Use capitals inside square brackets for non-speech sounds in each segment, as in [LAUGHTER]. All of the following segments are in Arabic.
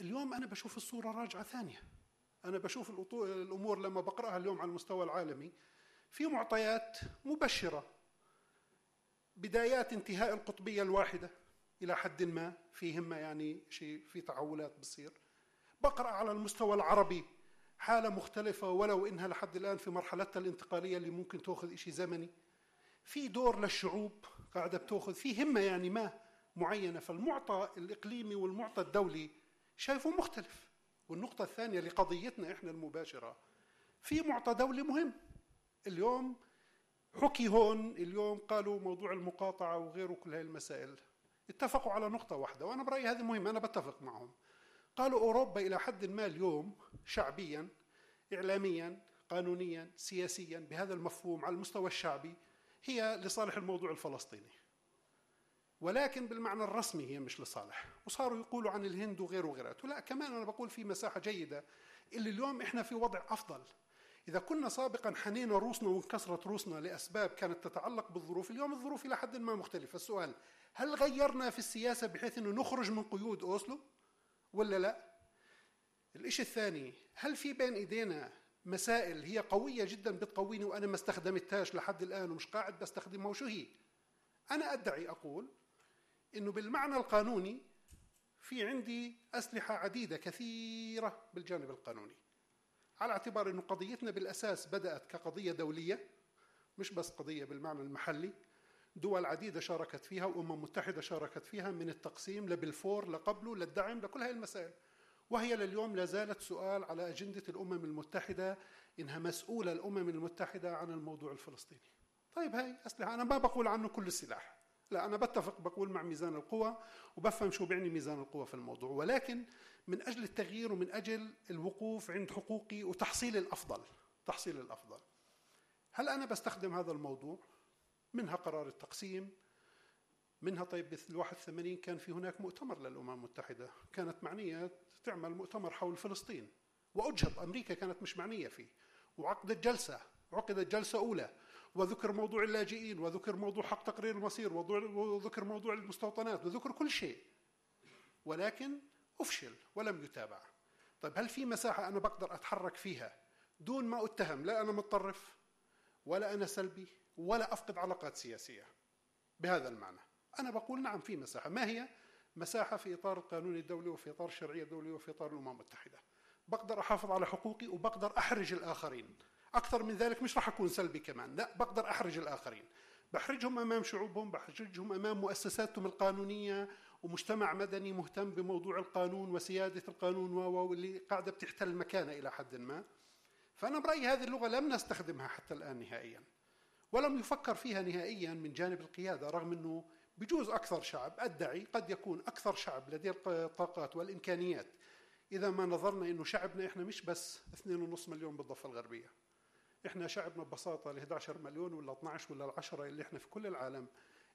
اليوم أنا بشوف الصورة راجعة ثانية. أنا بشوف الأمور لما بقرأها اليوم على المستوى العالمي في معطيات مبشرة. بدايات انتهاء القطبية الواحدة إلى حد ما في همه يعني شيء في تعولات بتصير بقرأ على المستوى العربي حالة مختلفة ولو إنها لحد الآن في مرحلتها الانتقالية اللي ممكن تأخذ شيء زمني. في دور للشعوب قاعدة بتأخذ في همة يعني ما معينة. فالمعطى الإقليمي والمعطى الدولي شايفه مختلف. والنقطة الثانية لقضيتنا إحنا المباشرة في معطى دولي مهم اليوم حكي هون اليوم قالوا موضوع المقاطعة وغيره كل هاي المسائل. اتفقوا على نقطة واحدة وأنا برأيي هذه مهمة أنا بتفق معهم. قالوا أوروبا إلى حد ما اليوم شعبيا إعلاميا قانونيا سياسيا بهذا المفهوم على المستوى الشعبي هي لصالح الموضوع الفلسطيني. ولكن بالمعنى الرسمي هي مش لصالح. وصاروا يقولوا عن الهند وغيره وغيره لا كمان أنا بقول في مساحة جيدة اللي اليوم إحنا في وضع أفضل. إذا كنا سابقا حنينا روسنا وانكسرت روسنا لأسباب كانت تتعلق بالظروف اليوم الظروف إلى حد ما مختلفة. السؤال هل غيرنا في السياسة بحيث أنه نخرج من قيود أوسلو؟ ولا لا؟ الإشي الثاني هل في بين إيدينا مسائل هي قوية جدا بتقويني وأنا ما استخدمتهاش لحد الآن ومش قاعد بستخدمها وشو هي؟ أنا أدعي أقول أنه بالمعنى القانوني في عندي أسلحة عديدة كثيرة بالجانب القانوني. على اعتبار أنه قضيتنا بالأساس بدأت كقضية دولية مش بس قضية بالمعنى المحلي دول عديدة شاركت فيها وأمم متحدة شاركت فيها من التقسيم لبلفور لقبله للدعم لكل هذه المسائل. وهي لليوم لا زالت سؤال على أجندة الأمم المتحدة إنها مسؤولة الأمم المتحدة عن الموضوع الفلسطيني. طيب هاي أسلحة أنا ما بقول عنه كل السلاح. لا أنا بتفق بقول مع ميزان القوى وبفهم شو بيعني ميزان القوى في الموضوع. ولكن من أجل التغيير ومن أجل الوقوف عند حقوقي وتحصيل الأفضل تحصيل الأفضل. هل أنا بستخدم هذا الموضوع؟ منها قرار التقسيم منها طيب بال 81 كان في هناك مؤتمر للأمم المتحدة كانت معنية تعمل مؤتمر حول فلسطين. وأجهض أمريكا كانت مش معنية فيه. وعقدت جلسة عقدت جلسة أولى. وذكر موضوع اللاجئين وذكر موضوع حق تقرير المصير وذكر موضوع المستوطنات وذكر كل شيء. ولكن أفشل ولم يتابع. طيب هل في مساحة أنا بقدر أتحرك فيها دون ما أتهم؟ لا أنا متطرف ولا أنا سلبي ولا أفقد علاقات سياسية. بهذا المعنى. أنا بقول نعم في مساحة. ما هي؟ مساحة في إطار القانون الدولي وفي إطار الشرعية الدولية وفي إطار الأمم المتحدة. بقدر أحافظ على حقوقي وبقدر أحرج الآخرين. أكثر من ذلك مش راح أكون سلبي كمان. لا بقدر أحرج الآخرين. بحرجهم أمام شعوبهم بحرجهم أمام مؤسساتهم القانونية ومجتمع مدني مهتم بموضوع القانون وسيادة القانون واللي قاعدة بتحتل مكانة إلى حد ما. فأنا برأيي هذه اللغة لم نستخدمها حتى الآن نهائيا ولم يفكر فيها نهائيا من جانب القيادة رغم أنه بجوز أكثر شعب. أدعي قد يكون أكثر شعب لديه الطاقات والإمكانيات. إذا ما نظرنا أنه شعبنا إحنا مش بس 2.5 مليون بالضفة الغربية. إحنا شعبنا ببساطة ل 11 مليون ولا 12 ولا 10 اللي إحنا في كل العالم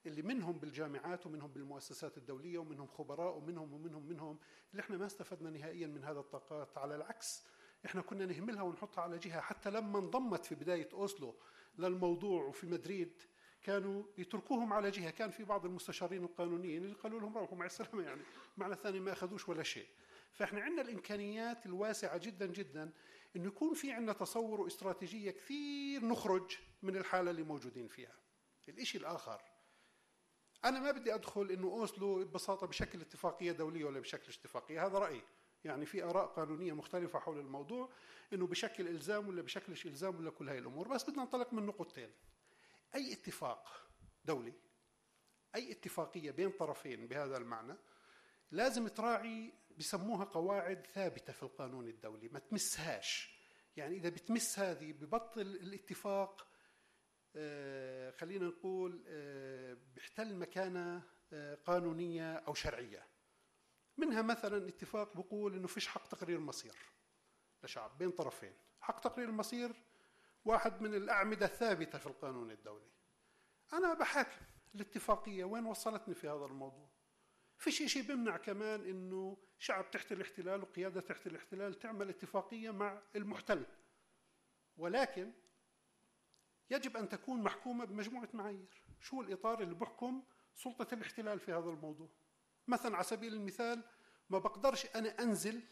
اللي منهم بالجامعات ومنهم بالمؤسسات الدولية ومنهم خبراء ومنهم ومنهم منهم اللي إحنا ما استفدنا نهائيا من هذا الطاقات. على العكس إحنا كنا نهملها ونحطها على جهة. حتى لما انضمت في بداية أوسلو للموضوع وفي مدريد كانوا يتركوهم على جهة. كان في بعض المستشارين القانونيين اللي قالوا لهم روحوا مع السلامة يعني معنى ثاني ما أخذوش ولا شيء. فإحنا عندنا الإمكانيات الواسعة جدا جدا إنه يكون في عندنا تصور واستراتيجية كثير نخرج من الحالة اللي موجودين فيها. الإشي الآخر أنا ما بدي أدخل إنه أوسلو ببساطة بشكل اتفاقية دولية ولا بشكل اتفاقية هذا رأيي. يعني في آراء قانونية مختلفة حول الموضوع إنه بشكل إلزام ولا بشكلش إلزام ولا كل هاي الأمور. بس بدنا ننطلق من نقطتين. أي اتفاق دولي أي اتفاقية بين طرفين بهذا المعنى لازم تراعي بسموها قواعد ثابتة في القانون الدولي ما تمسهاش. يعني إذا بتمس هذه ببطل الاتفاق آه خلينا نقول آه بيحتل مكانة آه قانونية أو شرعية. منها مثلا اتفاق بقول إنه فيش حق تقرير مصير لشعب بين طرفين. حق تقرير المصير واحد من الأعمدة الثابتة في القانون الدولي. أنا بحاكم الاتفاقية وين وصلتني في هذا الموضوع؟ في شيء بيمنع كمان إنه شعب تحت الاحتلال وقيادة تحت الاحتلال تعمل اتفاقية مع المحتل. ولكن يجب أن تكون محكومة بمجموعة معايير. شو الإطار اللي بحكم سلطة الاحتلال في هذا الموضوع؟ مثلا على سبيل المثال ما بقدرش أنا أنزل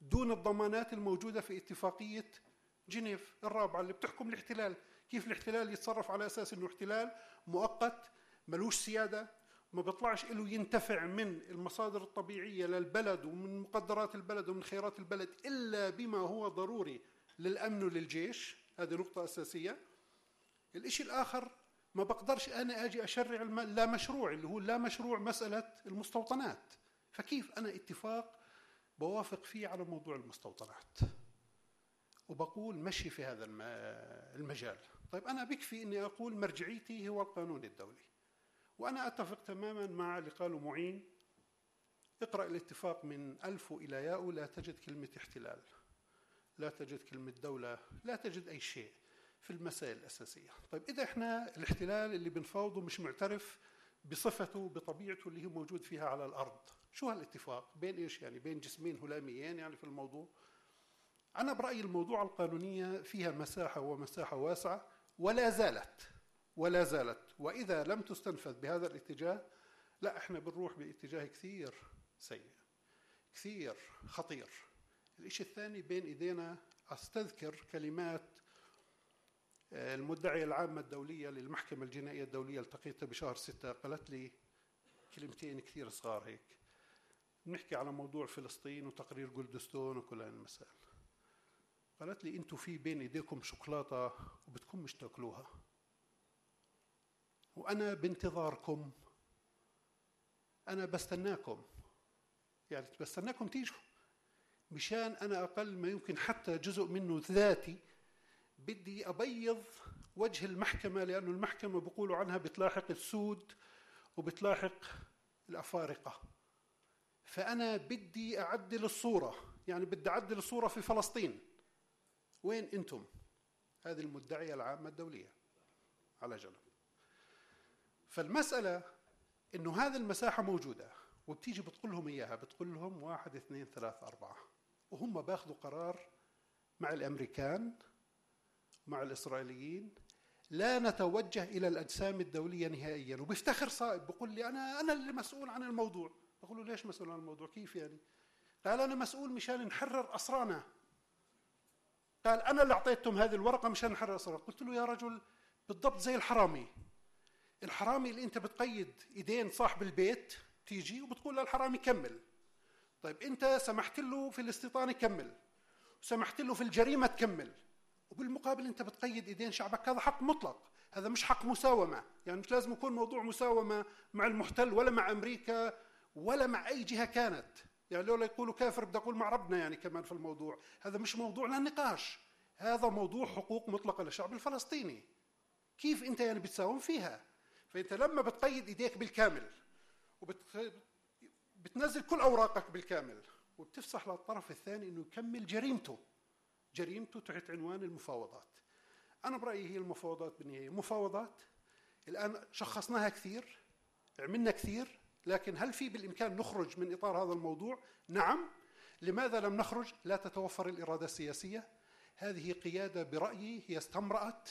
دون الضمانات الموجودة في اتفاقية جنيف الرابعة اللي بتحكم الاحتلال. كيف الاحتلال يتصرف على أساس أنه احتلال مؤقت ملوش سيادة ما بيطلعش له ينتفع من المصادر الطبيعية للبلد ومن مقدرات البلد ومن خيرات البلد إلا بما هو ضروري للأمن وللجيش. هذه نقطة أساسية. الإشي الآخر ما بقدرش أنا أجي أشرع لا مشروع اللي هو لا مشروع مسألة المستوطنات. فكيف أنا اتفاق بوافق فيه على موضوع المستوطنات؟ وبقول مشي في هذا المجال. طيب أنا بكفي أني أقول مرجعيتي هو القانون الدولي. وأنا أتفق تماما مع اللي قاله معين اقرأ الاتفاق من ألف إلى ياء لا تجد كلمة احتلال لا تجد كلمة دولة لا تجد أي شيء في المسائل الأساسية. طيب إذا إحنا الاحتلال اللي بنفاوضه مش معترف بصفته بطبيعته اللي هو موجود فيها على الأرض. شو هالاتفاق؟ بين إيش يعني؟ بين جسمين هلاميين يعني في الموضوع؟ أنا برأيي الموضوع القانونية فيها مساحة ومساحة واسعة ولا زالت ولا زالت. وإذا لم تستنفذ بهذا الاتجاه لا إحنا بنروح باتجاه كثير سيء كثير خطير. الإشي الثاني بين إيدينا أستذكر كلمات آه، المدعية العامة الدولية للمحكمة الجنائية الدولية التقيتها بشهر ستة قالت لي كلمتين كثير صغار هيك. بنحكي على موضوع فلسطين وتقرير جولدستون وكل هاي المسائل. قالت لي أنتوا في بين إيديكم شوكولاتة وبدكم مش تاكلوها. وأنا بانتظاركم. أنا بستناكم. يعني بستناكم تيجوا. مشان أنا أقل ما يمكن حتى جزء منه ذاتي بدي أبيض وجه المحكمة لأنه المحكمة بيقولوا عنها بتلاحق السود وبتلاحق الأفارقة. فأنا بدي أعدل الصورة. يعني بدي أعدل الصورة في فلسطين. وين أنتم؟ هذه المدعية العامة الدولية. على جنب. فالمسألة إنه هذه المساحة موجودة وبتيجي بتقول لهم إياها بتقول لهم واحد اثنين ثلاث أربعة وهم باخذوا قرار مع الأمريكان مع الإسرائيليين لا نتوجه إلى الأجسام الدولية نهائيا وبيفتخر صائب بقول لي أنا أنا اللي مسؤول عن الموضوع. بقول له ليش مسؤول عن الموضوع؟ كيف يعني؟ قال أنا مسؤول مشان نحرر أسرانا. قال أنا اللي أعطيتهم هذه الورقة مشان نحرر أسرانا. قلت له يا رجل بالضبط زي الحرامي. الحرامي اللي انت بتقيد ايدين صاحب البيت تيجي وبتقول للحرامي كمل. طيب انت سمحت له في الاستيطان يكمل وسمحت له في الجريمة تكمل. وبالمقابل انت بتقيد ايدين شعبك هذا حق مطلق هذا مش حق مساومة. يعني مش لازم يكون موضوع مساومة مع المحتل ولا مع أمريكا ولا مع أي جهة كانت. يعني لولا يقولوا كافر بدي أقول مع ربنا يعني كمان في الموضوع. هذا مش موضوع للنقاش هذا موضوع حقوق مطلقة للشعب الفلسطيني. كيف انت يعني بتساوم فيها؟ فانت لما بتقيد ايديك بالكامل وبت بتنزل كل اوراقك بالكامل وبتفسح للطرف الثاني انه يكمل جريمته. جريمته تحت عنوان المفاوضات. أنا برأيي هي المفاوضات بالنهاية. مفاوضات الآن شخصناها كثير عملنا كثير لكن هل في بالإمكان نخرج من إطار هذا الموضوع؟ نعم. لماذا لم نخرج؟ لا تتوفر الإرادة السياسية. هذه قيادة برأيي هي استمرأت.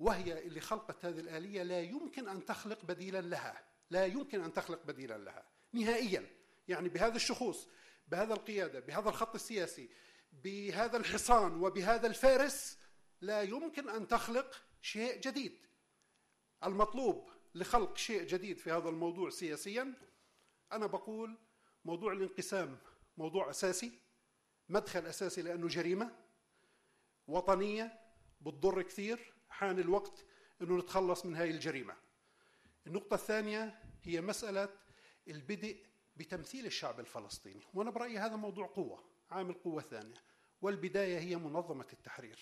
وهي اللي خلقت هذه الآلية لا يمكن أن تخلق بديلا لها. لا يمكن أن تخلق بديلا لها. نهائيا. يعني بهذا الشخوص بهذا القيادة بهذا الخط السياسي بهذا الحصان وبهذا الفارس لا يمكن أن تخلق شيء جديد. المطلوب لخلق شيء جديد في هذا الموضوع سياسيا أنا بقول موضوع الانقسام موضوع أساسي مدخل أساسي لأنه جريمة وطنية بتضر كثير. حان الوقت إنه نتخلص من هذه الجريمة. النقطة الثانية هي مسألة البدء بتمثيل الشعب الفلسطيني وأنا برأيي هذا موضوع قوة عامل قوة ثانية والبداية هي منظمة التحرير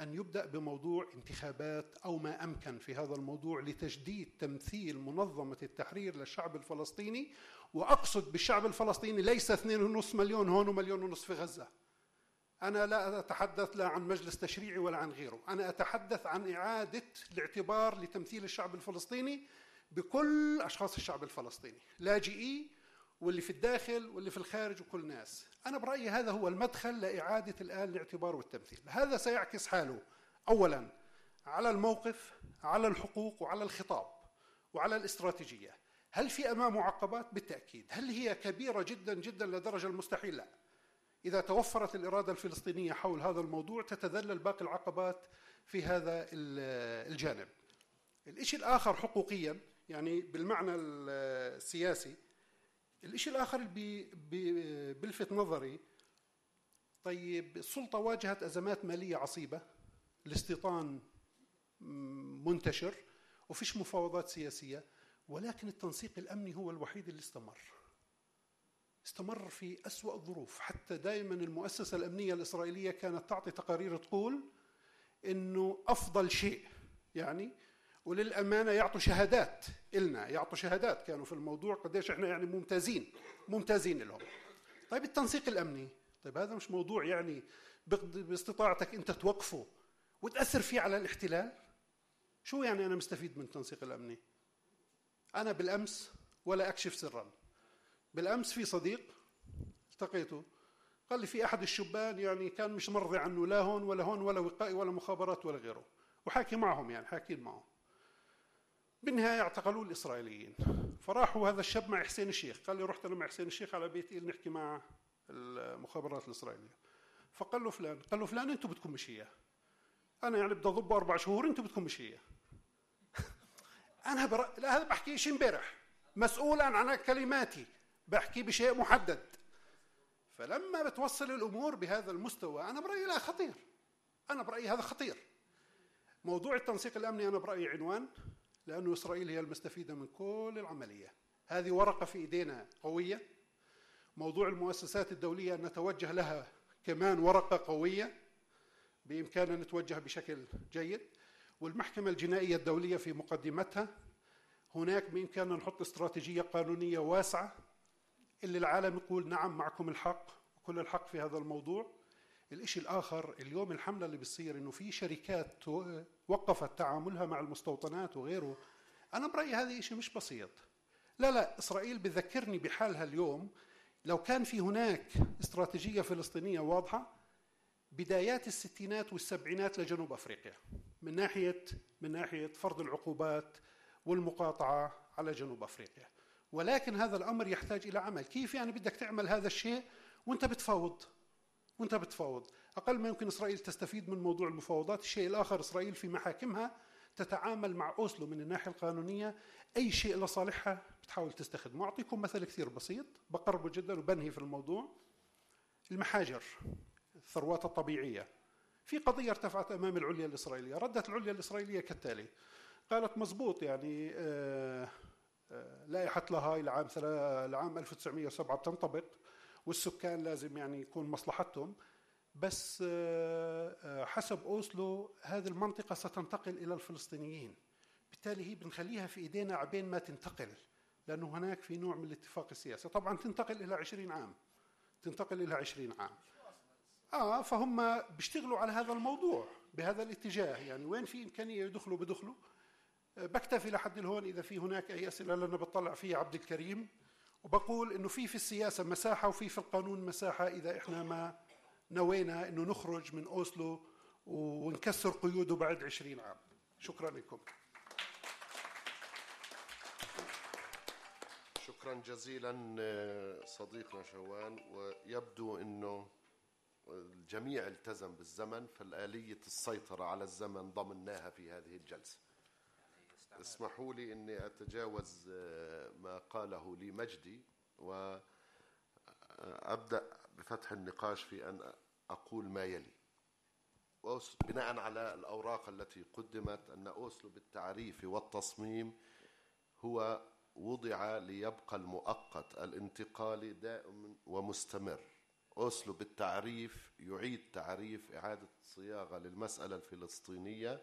أن يبدأ بموضوع انتخابات أو ما أمكن في هذا الموضوع لتجديد تمثيل منظمة التحرير للشعب الفلسطيني وأقصد بالشعب الفلسطيني ليس اثنين ونصف مليون هون ومليون ونصف في غزة. أنا لا أتحدث لا عن مجلس تشريعي ولا عن غيره. أنا أتحدث عن إعادة الاعتبار لتمثيل الشعب الفلسطيني بكل أشخاص الشعب الفلسطيني لاجئي واللي في الداخل واللي في الخارج وكل الناس. أنا برأيي هذا هو المدخل لإعادة الآن الاعتبار والتمثيل. هذا سيعكس حاله. أولا على الموقف على الحقوق وعلى الخطاب وعلى الاستراتيجية. هل في أمامه عقبات؟ بالتأكيد. هل هي كبيرة جدا جدا لدرجة المستحيل؟ لا. إذا توفرت الإرادة الفلسطينية حول هذا الموضوع تتذلل باقي العقبات في هذا الجانب. الشيء الآخر حقوقيا يعني بالمعنى السياسي الشيء الآخر اللي بيلفت نظري طيب السلطة واجهت أزمات مالية عصيبة الاستيطان منتشر وفيش مفاوضات سياسية ولكن التنسيق الأمني هو الوحيد اللي استمر. استمر في أسوأ الظروف. حتى دائما المؤسسة الأمنية الإسرائيلية كانت تعطي تقارير تقول أنه أفضل شيء يعني وللأمانة يعطوا شهادات إلنا يعطوا شهادات كانوا في الموضوع قديش إحنا يعني ممتازين ممتازين لهم. طيب التنسيق الأمني طيب هذا مش موضوع يعني باستطاعتك أنت توقفه وتأثر فيه على الاحتلال؟ شو يعني أنا مستفيد من التنسيق الأمني؟ أنا بالأمس ولا أكشف سرا. بالأمس في صديق التقيته. قال لي في أحد الشبان يعني كان مش مرضي عنه لا هون ولا هون ولا وقائي ولا مخابرات ولا غيره. وحاكي معهم يعني حاكين معه بالنهاية اعتقلوه الإسرائيليين. فراحوا هذا الشاب مع حسين الشيخ. قال لي رحت أنا مع حسين الشيخ على بيت إيل نحكي مع المخابرات الإسرائيلية. فقال له فلان قال له فلان أنتم بدكم مش إياه أنا يعني بدي أضبه أربع شهور أنتم بدكم مش إياه [LAUGHS] أنا بر... لا هذا بحكي شيء امبارح. مسؤولا عن كلماتي. بحكي بشيء محدد. فلما بتوصل الأمور بهذا المستوى أنا برأيي لا خطير. أنا برأيي هذا خطير. موضوع التنسيق الأمني أنا برأيي عنوان لأنه إسرائيل هي المستفيدة من كل العملية. هذه ورقة في إيدينا قوية. موضوع المؤسسات الدولية أن نتوجه لها كمان ورقة قوية. بإمكاننا نتوجه بشكل جيد. والمحكمة الجنائية الدولية في مقدمتها هناك بإمكاننا نحط استراتيجية قانونية واسعة اللي العالم يقول نعم معكم الحق وكل الحق في هذا الموضوع. الإشي الآخر اليوم الحملة اللي بتصير إنه في شركات وقفت تعاملها مع المستوطنات وغيره. أنا برأيي هذا إشي مش بسيط. لا لا إسرائيل بذكرني بحالها اليوم. لو كان في هناك استراتيجية فلسطينية واضحة بدايات الستينات والسبعينات لجنوب أفريقيا من ناحية من ناحية فرض العقوبات والمقاطعة على جنوب أفريقيا. ولكن هذا الأمر يحتاج إلى عمل. كيف يعني بدك تعمل هذا الشيء وأنت بتفاوض؟ وأنت بتفاوض. أقل ما يمكن إسرائيل تستفيد من موضوع المفاوضات. الشيء الآخر إسرائيل في محاكمها تتعامل مع أوسلو من الناحية القانونية. أي شيء لصالحها بتحاول تستخدمه. أعطيكم مثل كثير بسيط. بقربه جدا وبنهي في الموضوع. المحاجر الثروات الطبيعية. في قضية ارتفعت أمام العليا الإسرائيلية. ردت العليا الإسرائيلية كالتالي. قالت مزبوط يعني آه، لائحة لاهاي لعام لعام 1907 بتنطبق والسكان لازم يعني يكون مصلحتهم. بس آه، آه، حسب أوسلو هذه المنطقة ستنتقل إلى الفلسطينيين. بالتالي هي بنخليها في إيدينا عبين ما تنتقل لأنه هناك في نوع من الاتفاق السياسي. طبعا تنتقل إلى 20 عام. تنتقل إلى 20 عام. آه فهم بيشتغلوا على هذا الموضوع بهذا الاتجاه. يعني وين في إمكانية يدخلوا بدخلوا. بكتفي لحد الهون إذا في هناك أي أسئلة لنا بطلع فيها عبد الكريم. وبقول إنه في في السياسة مساحة وفي في القانون مساحة إذا إحنا ما نوينا إنه نخرج من أوسلو ونكسر قيوده بعد 20 عام. شكرا لكم. شكرا جزيلا صديقنا شوان. ويبدو إنه الجميع التزم بالزمن فالآلية السيطرة على الزمن ضمناها في هذه الجلسة. اسمحوا لي اني اتجاوز آه، ما قاله لي مجدي وابدا بفتح النقاش في ان أقول ما يلي. بناء على الاوراق التي قدمت ان اوسلو بالتعريف والتصميم هو وضع ليبقى المؤقت الانتقالي دائم ومستمر. اوسلو بالتعريف يعيد تعريف اعادة صياغة للمسألة الفلسطينية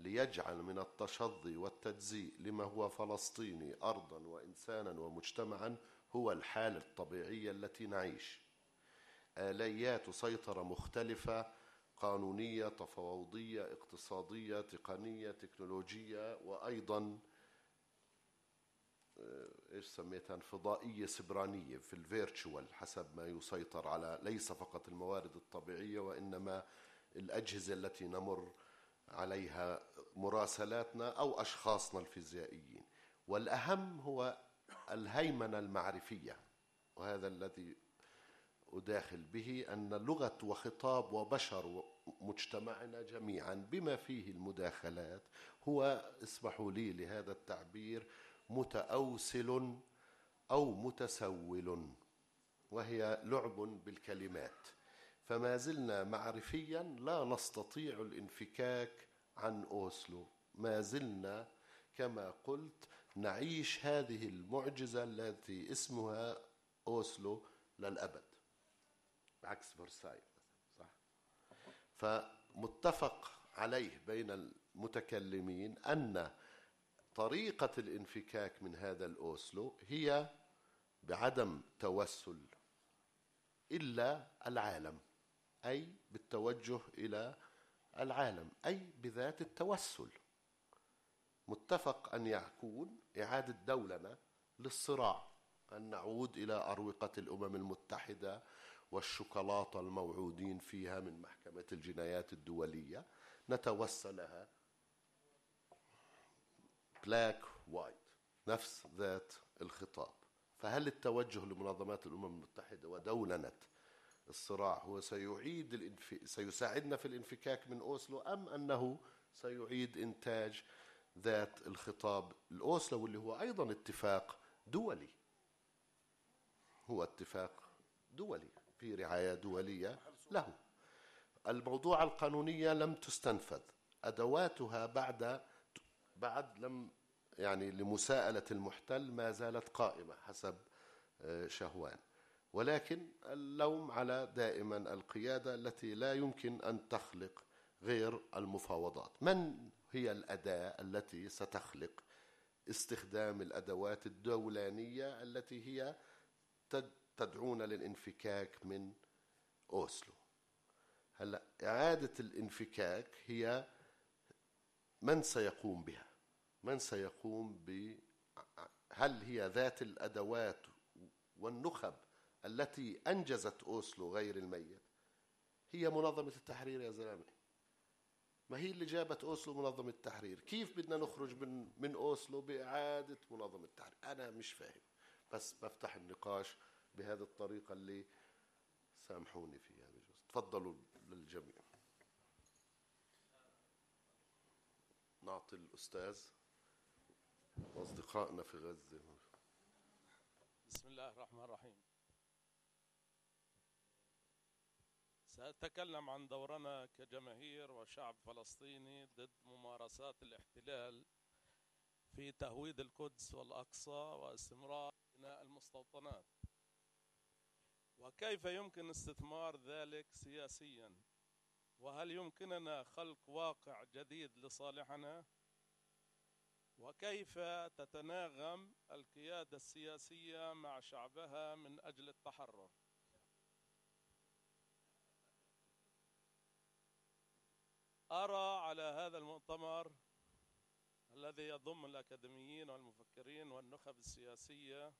ليجعل من التشظي والتجزيء لما هو فلسطيني أرضا وإنسانا ومجتمعا هو الحالة الطبيعية التي نعيش. آليات سيطرة مختلفة قانونية تفاوضية اقتصادية تقنية تكنولوجية وأيضا آه، إيش سميتها؟ فضائيه سبرانية في الفيرتشوال حسب ما يسيطر على ليس فقط الموارد الطبيعية وإنما الأجهزة التي نمر عليها مراسلاتنا أو أشخاصنا الفيزيائيين. والأهم هو الهيمنة المعرفية وهذا الذي أداخل به أن لغة وخطاب وبشر مجتمعنا جميعا بما فيه المداخلات هو اسمحوا لي لهذا التعبير متأوسل أو متسول وهي لعب بالكلمات. فما زلنا معرفيا لا نستطيع الانفكاك عن أوسلو. ما زلنا كما قلت نعيش هذه المعجزة التي اسمها أوسلو للأبد. بعكس فرساي صح؟ فمتفق عليه بين المتكلمين أن طريقة الانفكاك من هذا الأوسلو هي بعدم توسل إلا العالم. أي بالتوجه إلى العالم أي بذات التوسل. متفق أن يكون إعادة دولنا للصراع أن نعود إلى أروقة الأمم المتحدة والشوكولاتة الموعودين فيها من محكمة الجنايات الدولية. نتوسلها black white نفس ذات الخطاب. فهل التوجه لمنظمات الأمم المتحدة ودولنة الصراع هو سيعيد الانف... سيساعدنا في الانفكاك من أوسلو أم أنه سيعيد إنتاج ذات الخطاب الأوسلو اللي هو أيضا اتفاق دولي. هو اتفاق دولي في رعاية دولية له. الموضوع القانونية لم تستنفذ. أدواتها بعد بعد لم يعني لمساءلة المحتل ما زالت قائمة حسب آه، شهوان. ولكن اللوم على دائما القيادة التي لا يمكن أن تخلق غير المفاوضات. من هي الأداة التي ستخلق استخدام الأدوات الدولانية التي هي تدعونا للانفكاك من أوسلو؟ هلا إعادة الانفكاك هي من سيقوم بها؟ من سيقوم ب هل هي ذات الأدوات والنخب التي أنجزت أوسلو غير الميت. هي منظمة التحرير يا زلمة. ما هي اللي جابت أوسلو منظمة التحرير؟ كيف بدنا نخرج من, من أوسلو بإعادة منظمة التحرير؟ أنا مش فاهم. بس بفتح النقاش بهذه الطريقة اللي سامحوني فيها بجوز. تفضلوا للجميع. نعطي الأستاذ وأصدقائنا في غزة. بسم الله الرحمن الرحيم. سأتكلم عن دورنا كجماهير وشعب فلسطيني ضد ممارسات الاحتلال في تهويد القدس والأقصى واستمرار بناء المستوطنات. وكيف يمكن استثمار ذلك سياسيا؟ وهل يمكننا خلق واقع جديد لصالحنا؟ وكيف تتناغم القيادة السياسية مع شعبها من أجل التحرر؟ أرى على هذا المؤتمر الذي يضم الأكاديميين والمفكرين والنخب السياسية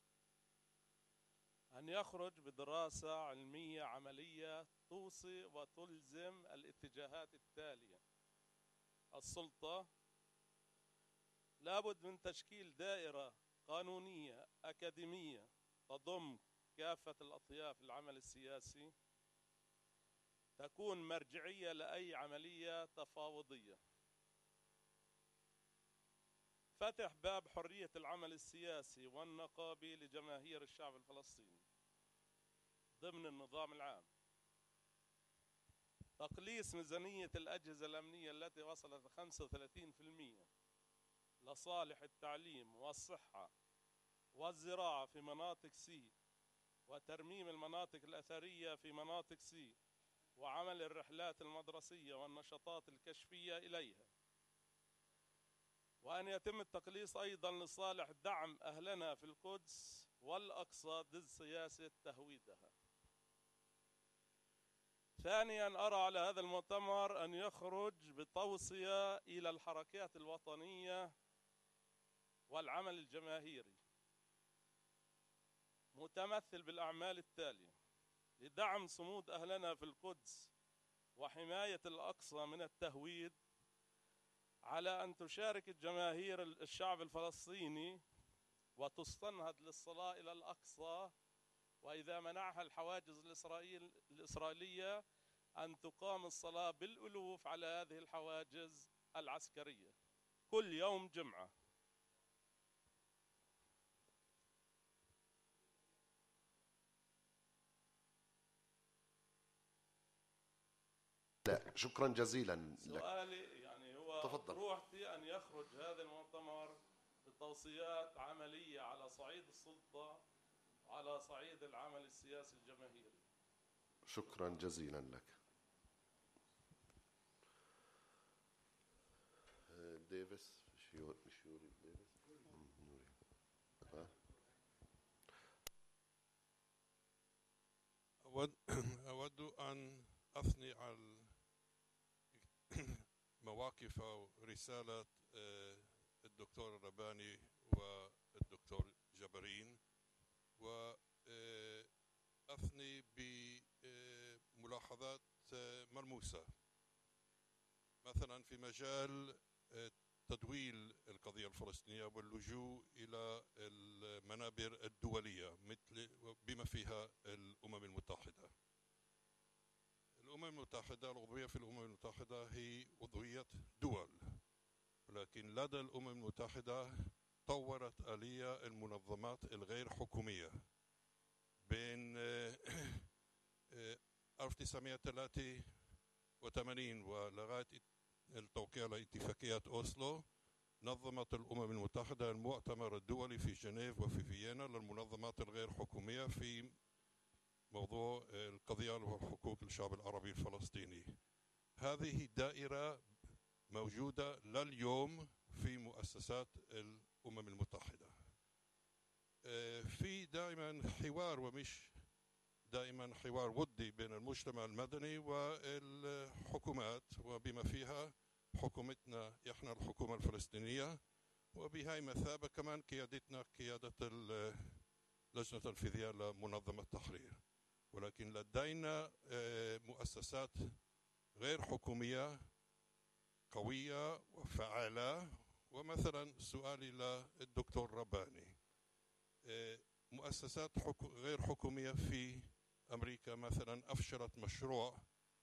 أن يخرج بدراسة علمية عملية توصي وتلزم الاتجاهات التالية. السلطة لابد من تشكيل دائرة قانونية أكاديمية تضم كافة الأطياف العمل السياسي تكون مرجعية لأي عملية تفاوضية. فتح باب حرية العمل السياسي والنقابي لجماهير الشعب الفلسطيني ضمن النظام العام. تقليص ميزانية الأجهزة الأمنية التي وصلت 35% لصالح التعليم والصحة والزراعة في مناطق سي وترميم المناطق الأثرية في مناطق سي وعمل الرحلات المدرسية والنشاطات الكشفية إليها. وأن يتم التقليص أيضا لصالح دعم أهلنا في القدس والأقصى ضد سياسة تهويدها. ثانيا أرى على هذا المؤتمر أن يخرج بتوصية إلى الحركات الوطنية والعمل الجماهيري متمثل بالأعمال التالية. لدعم صمود أهلنا في القدس وحماية الأقصى من التهويد على أن تشارك الجماهير الشعب الفلسطيني وتستنهض للصلاة إلى الأقصى. وإذا منعها الحواجز الإسرائيل الإسرائيلية أن تقام الصلاة بالألوف على هذه الحواجز العسكرية. كل يوم جمعة لا شكرا جزيلا لك سؤالي يعني هو تفضل. روحتي أن يخرج هذا المؤتمر بتوصيات عملية على صعيد السلطة وعلى صعيد العمل السياسي الجماهيري شكرا جزيلا لك ديفيس مش يو- مش يوري ديفيس؟ أود أود أن أثني على مواقف أو رسالة آه، الدكتور الرباني والدكتور جبرين وأثني بملاحظات آه، ملموسة مثلا في مجال آه، تدويل القضية الفلسطينية واللجوء إلى المنابر الدولية مثل بما فيها الأمم المتحدة. الأمم المتحدة العضوية في الأمم المتحدة هي عضوية دول. ولكن لدى الأمم المتحدة طورت آلية المنظمات الغير حكومية بين آه، آه، 1983 ولغاية التوقيع على اتفاقية أوسلو نظمت الأمم المتحدة المؤتمر الدولي في جنيف وفي فيينا للمنظمات الغير حكومية في موضوع القضية وحقوق الشعب العربي الفلسطيني. هذه دائرة موجودة لليوم في مؤسسات الأمم المتحدة. آه، في دائما حوار ومش دائما حوار ودي بين المجتمع المدني والحكومات وبما فيها حكومتنا إحنا الحكومة الفلسطينية وبهاي مثابة كمان قيادتنا قيادة ال- لجنة التنفيذية لمنظمة التحرير. ولكن لدينا آه، مؤسسات غير حكومية قوية وفعالة. ومثلا سؤالي للدكتور رباني آه، مؤسسات غير حكومية في أمريكا مثلا أفشلت مشروع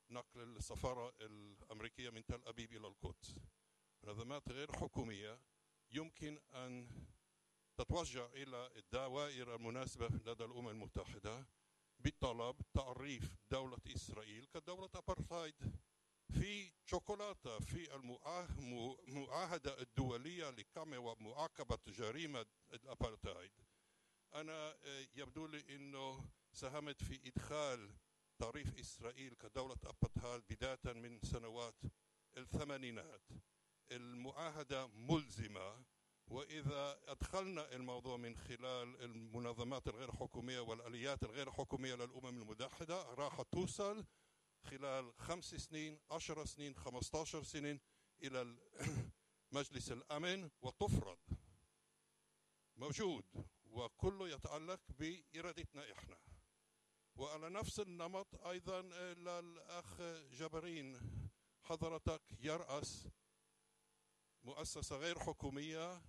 نقل السفارة الأمريكية من تل أبيب إلى القدس. منظمات غير حكومية يمكن أن تتوجه إلى الدوائر المناسبة لدى الأمم المتحدة بطلب تعريف دولة إسرائيل كدولة أبرتايد في شوكولاتة في المعاهدة الدولية لقمع ومعاقبة جريمة الأبرتايد أنا آه، يبدو لي أنه ساهمت في إدخال تعريف إسرائيل كدولة أبرتايد بداية من سنوات الثمانينات. المعاهدة ملزمة وإذا أدخلنا الموضوع من خلال المنظمات الغير حكومية والآليات الغير حكومية للأمم المتحدة راح توصل خلال خمس سنين عشر سنين خمسة عشر سنين إلى [CLEARS THROAT] مجلس الأمن وتفرض موجود وكله يتعلق بإرادتنا إحنا. وعلى نفس النمط أيضا للأخ جبرين حضرتك يرأس مؤسسة غير حكومية